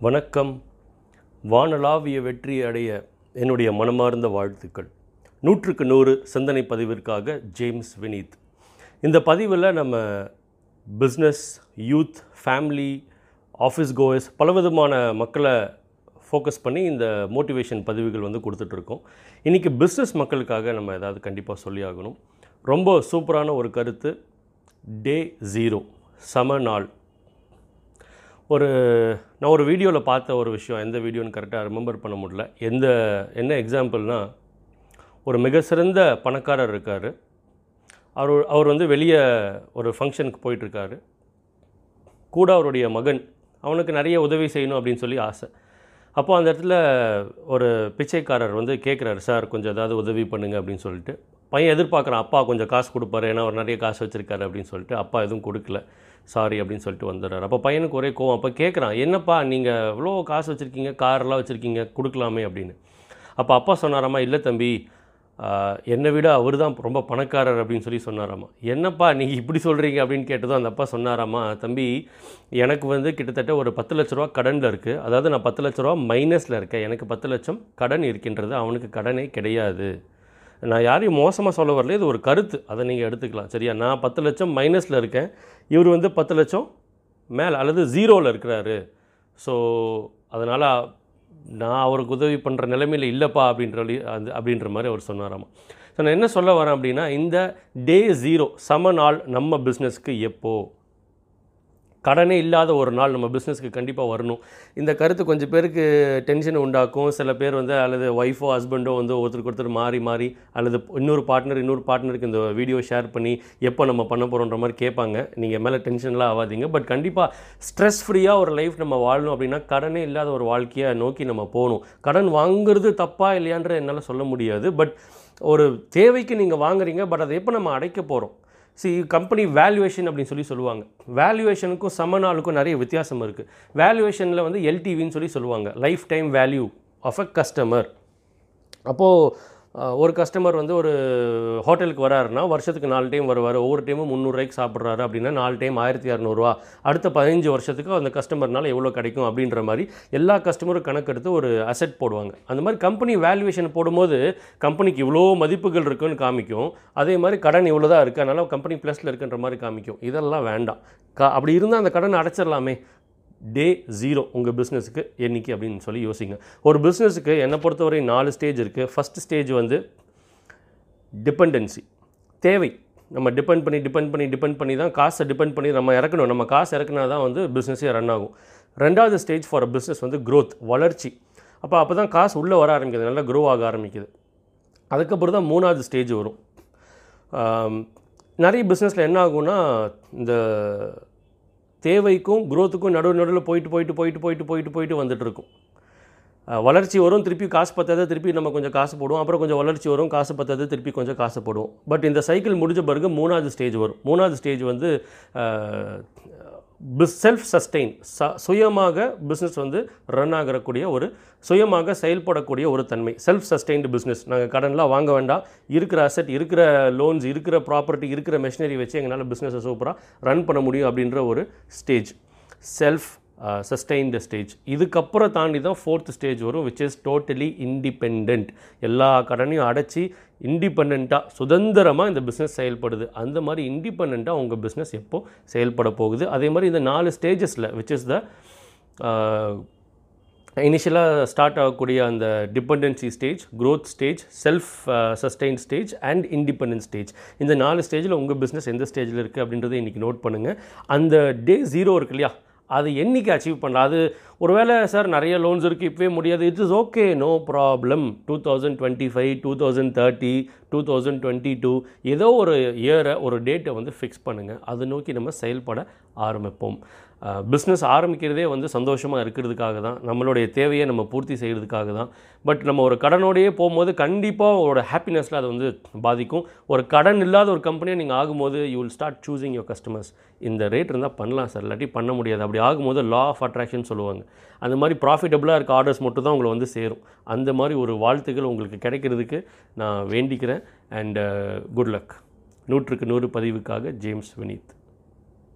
வணக்கம். வானளாவிய வெற்றி அடைய என்னுடைய மனமார்ந்த வாழ்த்துக்கள். நூற்றுக்கு நூறு சிந்தனை பதிவிற்காக ஜேம்ஸ் வினீத். இந்த பதிவில் நம்ம business youth family office goers பலவிதமான மக்களை ஃபோக்கஸ் பண்ணி இந்த மோட்டிவேஷன் பதிவுகள் வந்து கொடுத்துட்ருக்கோம். இன்றைக்கி பிஸ்னஸ் மக்களுக்காக நம்ம ஏதாவது கண்டிப்பாக சொல்லி ஆகணும். ரொம்ப சூப்பரான ஒரு கருத்து. டே ஜீரோ சம நாள். ஒரு நான் ஒரு வீடியோவில் பார்த்த ஒரு விஷயம் எந்த வீடியோன்னு கரெக்டாக ரிமெம்பர் பண்ண முடியல. எந்த என்ன எக்ஸாம்பிள்னால் ஒரு மிக சிறந்த பணக்காரர் இருக்கார். அவர் அவர் வந்து வெளியே ஒரு ஃபங்க்ஷனுக்கு போயிட்டுருக்காரு. கூட அவருடைய மகன் அவனுக்கு நிறைய உதவி செய்யணும் அப்படின்னு சொல்லி ஆசை. அப்போ அந்த இடத்துல ஒரு பிச்சைக்காரர் வந்து கேட்குறாரு சார் கொஞ்சம் ஏதாவது உதவி பண்ணுங்கள் அப்படின்னு சொல்லிட்டு. பையன் எதிர்பார்க்குறான் அப்பா கொஞ்சம் காசு கொடுப்பாரு ஏன்னா அவர் நிறைய காசு வச்சுருக்காரு அப்படின்னு சொல்லிட்டு அப்பா எதுவும் கொடுக்கல சாரி அப்படின்னு சொல்லிட்டு வந்துடுறாரு. அப்போ பையனுக்கு ஒரே கோவம். அப்போ கேட்குறான் என்னப்பா நீங்கள் இவ்வளோ காசு வச்சுருக்கீங்க கார்லாம் வச்சுருக்கீங்க கொடுக்கலாமே அப்படின்னு. அப்போ அப்பா சொன்னாராம்மா இல்லை தம்பி என்னை விட அவர் தான் ரொம்ப பணக்காரர் அப்படின்னு சொல்லி சொன்னாராம்மா என்னப்பா நீங்கள் இப்படி சொல்கிறீங்க அப்படின்னு கேட்டதும் அந்த அப்பா சொன்னாராம்மா தம்பி எனக்கு வந்து கிட்டத்தட்ட ஒரு பத்து லட்ச ரூபா கடனில் இருக்குது அதாவது நான் பத்து லட்ச ரூபா மைனஸில் இருக்கேன். எனக்கு பத்து லட்சம் கடன் இருக்கின்றது. அவனுக்கு கடனே கிடையாது. நான் யாரையும் மோசமாக சொல்ல வரல. இது ஒரு கருத்து. அதை நீங்கள் எடுத்துக்கலாம். சரியா? நான் பத்து லட்சம் மைனஸில் இருக்கேன். இவர் வந்து பத்து லட்சம் மேலே அல்லது ஜீரோவில் இருக்கிறாரு. ஸோ அதனால் நான் அவருக்கு உதவி பண்ணுற நிலைமையில் இல்லைப்பா அப்படின்ற வழி- அது அப்படின்ற மாதிரி அவர் சொன்னாராமா. ஸோ நான் என்ன சொல்ல வரேன் அப்படின்னா இந்த டே ஜீரோ சம நாள் நம்ம பிஸ்னஸ்க்கு எப்போது கடனே இல்லாத ஒரு நாள் நம்ம பிஸ்னஸ்க்கு கண்டிப்பாக வரணும். இந்த கருத்து கொஞ்சம் பேருக்கு டென்ஷன் உண்டாக்கும். சில பேர் வந்து அல்லது ஒய்ஃபோ ஹஸ்பண்டோ வந்து ஒருத்தருக்கு ஒருத்தர் மாறி மாறி அல்லது இன்னொரு பார்ட்னர் இன்னொரு பார்ட்னருக்கு இந்த வீடியோ ஷேர் பண்ணி எப்போ நம்ம பண்ண போகிறோன்ற மாதிரி கேட்பாங்க. நீங்கள் மேலே டென்ஷன்லாம் ஆகாதீங்க. பட் கண்டிப்பாக ஸ்ட்ரெஸ் ஃப்ரீயாக ஒரு லைஃப் நம்ம வாழணும் அப்படின்னா கடனே இல்லாத ஒரு வாழ்க்கையை நோக்கி நம்ம போகணும். கடன் வாங்குறது தப்பா இல்லையான்ற என்னால் சொல்ல முடியாது. பட் ஒரு தேவைக்கு நீங்கள் வாங்குறீங்க. பட் அதை எப்போ நம்ம அடைக்க போகிறோம் சி கம்பெனி வேல்யூவேஷன் அப்படின்னு சொல்லி சொல்லுவாங்க. வேல்யூவேஷனுக்கும் சம நாளுக்கும் நிறைய வித்தியாசம் இருக்குது வேல்யூவேஷனில் வந்து எல்டிவின்னு சொல்லி சொல்லுவாங்க. Lifetime value of a customer அப்போது ஒரு கஸ்டமர் வந்து ஒரு ஹோட்டலுக்கு வராருன்னா வருஷத்துக்கு நாலு டைம் வருவார். ஒவ்வொரு டைமும் முந்நூறுரூவாய்க்கு சாப்பிட்றாரு அப்படின்னா நாலு டைம் ஆயிரத்தி இரநூறுவா அடுத்த பதினஞ்சு வருஷத்துக்கு அந்த கஸ்டமர்னால் எவ்வளோ கிடைக்கும் அப்படின்ற மாதிரி எல்லா கஸ்டமரும் கணக்கெடுத்து ஒரு அசெட் போடுவாங்க. அந்த மாதிரி கம்பெனி வேல்யூவேஷன் போடும்போது கம்பெனிக்கு இவ்வளோ மதிப்புகள் இருக்குன்னு காமிக்கும். அதே மாதிரி கடன் இவ்வளோ தான் இருக்குது அதனால் கம்பெனி ப்ளஸில் இருக்குன்ற மாதிரி காமிக்கும். இதெல்லாம் வேண்டாம். க அப்படி இருந்தால் அந்த கடனை அடைச்சிடலாமே டே ஜீரோ உங்கள் பிஸ்னஸுக்கு என்றைக்கு அப்படின்னு சொல்லி யோசிங்க. ஒரு பிஸ்னஸுக்கு என்னை பொறுத்தவரை நாலு ஸ்டேஜ் இருக்குது ஃபஸ்ட் ஸ்டேஜ் வந்து டிபெண்டன்சி தேவை. நம்ம டிபெண்ட் பண்ணி டிபெண்ட் பண்ணி டிபெண்ட் பண்ணி தான் காசை டிபெண்ட் பண்ணி நம்ம இறக்கணும். நம்ம காசு இறக்குனா தான் வந்து பிஸ்னஸே ரன் ஆகும். ரெண்டாவது ஸ்டேஜ் ஃபார் பிஸ்னஸ் வந்து க்ரோத் வளர்ச்சி. அப்போ அப்போ தான் காசு உள்ளே வர ஆரம்பிக்குது. நல்லா க்ரோ ஆக ஆரம்பிக்குது. அதுக்கப்புறம் தான் மூணாவது ஸ்டேஜ் வரும். நிறைய பிஸ்னஸில் என்ன ஆகும்னா இந்த தேவைக்கும் குரோத்துக்கும் நடுவு நடுவில் போயிட்டு போயிட்டு போயிட்டு போயிட்டு போயிட்டு போயிட்டு வந்துட்டுருக்கும். வளர்ச்சி வரும் திருப்பி காசு பத்தாத திருப்பி நம்ம கொஞ்சம் காசு போடுவோம். அப்புறம் கொஞ்சம் வளர்ச்சி வரும் காசு பத்தாத திருப்பி கொஞ்சம் காசு போடுவோம். பட் இந்த சைக்கிள் முடிஞ்ச பிறகு மூணாவது ஸ்டேஜ் வரும். மூணாவது ஸ்டேஜ் வந்து செல்ஃப் சஸ்டெயின் ச சுயமாக பிஸ்னஸ் வந்து ரன் ஆகிறக்கூடிய ஒரு சுயமாக செயல்படக்கூடிய ஒரு தன்மை. செல்ஃப் சஸ்டெயின்டு பிஸ்னஸ் நாங்கள் கடன்லாம் வாங்க வேண்டாம். இருக்கிற அசெட் இருக்கிற லோன்ஸ் இருக்கிற ப்ராப்பர்ட்டி இருக்கிற மெஷினரி வச்சு எங்களால் பிஸ்னஸை சூப்பராக ரன் பண்ண முடியும் அப்படின்ற ஒரு ஸ்டேஜ் செல்ஃப் சஸ்டெயின்டு ஸ்டேஜ் இதுக்கப்புறம் தாண்டி தான் ஃபோர்த் ஸ்டேஜ் வரும் விச் இஸ் டோட்டலி இண்டிபெண்ட் எல்லா கடனையும் அடைச்சி இண்டிபெண்ட்டாக சுதந்திரமாக இந்த பிஸ்னஸ் செயல்படுது. அந்த மாதிரி இண்டிபெண்ட்டாக உங்கள் பிஸ்னஸ் எப்போ செயல்பட போகுது? அதே மாதிரி இந்த நாலு ஸ்டேஜஸில் விச் இஸ் த இனிஷியலாக ஸ்டார்ட் ஆகக்கூடிய அந்த dependency stage growth stage self sustain stage and independence stage இந்த நாலு ஸ்டேஜில் உங்கள் பிஸ்னஸ் எந்த ஸ்டேஜில் இருக்குது அப்படின்றத இன்றைக்கி நோட் பண்ணுங்கள் அந்த டே ஜீரோ இருக்கு இல்லையா? அது என்னைக்கு அச்சீவ் பண்ணலாம்? அது ஒருவேளை சார் நிறைய லோன்ஸ் இருக்குது இப்போவே முடியாது. It is okay no problem two thousand twenty five two thousand thirty two thousand twenty two ஏதோ ஒரு இயரை ஒரு டேட்டை வந்து ஃபிக்ஸ் பண்ணுங்கள் அதை நோக்கி நம்ம செயல்பட ஆரம்பிப்போம். பிஸ்னஸ் ஆரம்பிக்கிறதே வந்து சந்தோஷமாக இருக்கிறதுக்காக தான். நம்மளுடைய தேவையை நம்ம பூர்த்தி செய்கிறதுக்காக தான். பட் நம்ம ஒரு கடனோடையே போகும்போது கண்டிப்பாக உங்களோட ஹாப்பினஸில் அது வந்து பாதிக்கும். ஒரு கடன் இல்லாத ஒரு கம்பெனியை நீங்கள் ஆகும்போது you will start choosing your customers இந்த ரேட் இருந்தால் பண்ணலாம் சார் இல்லாட்டி பண்ண முடியாது. அப்படி ஆகும்போது லா ஆஃப் அட்ராக்ஷன் சொல்லுவாங்க. அந்த மாதிரி ப்ராஃபிட்டபுளாக இருக்க ஆர்டர்ஸ் மட்டும் தான் உங்களை வந்து சேரும். அந்த மாதிரி ஒரு வாழ்த்துக்கள் உங்களுக்கு கிடைக்கிறதுக்கு நான் வேண்டிக்கிறேன். அண்ட் குட் லக் நூற்றுக்கு நூறு பதிவுக்காக ஜேம்ஸ் வினீத்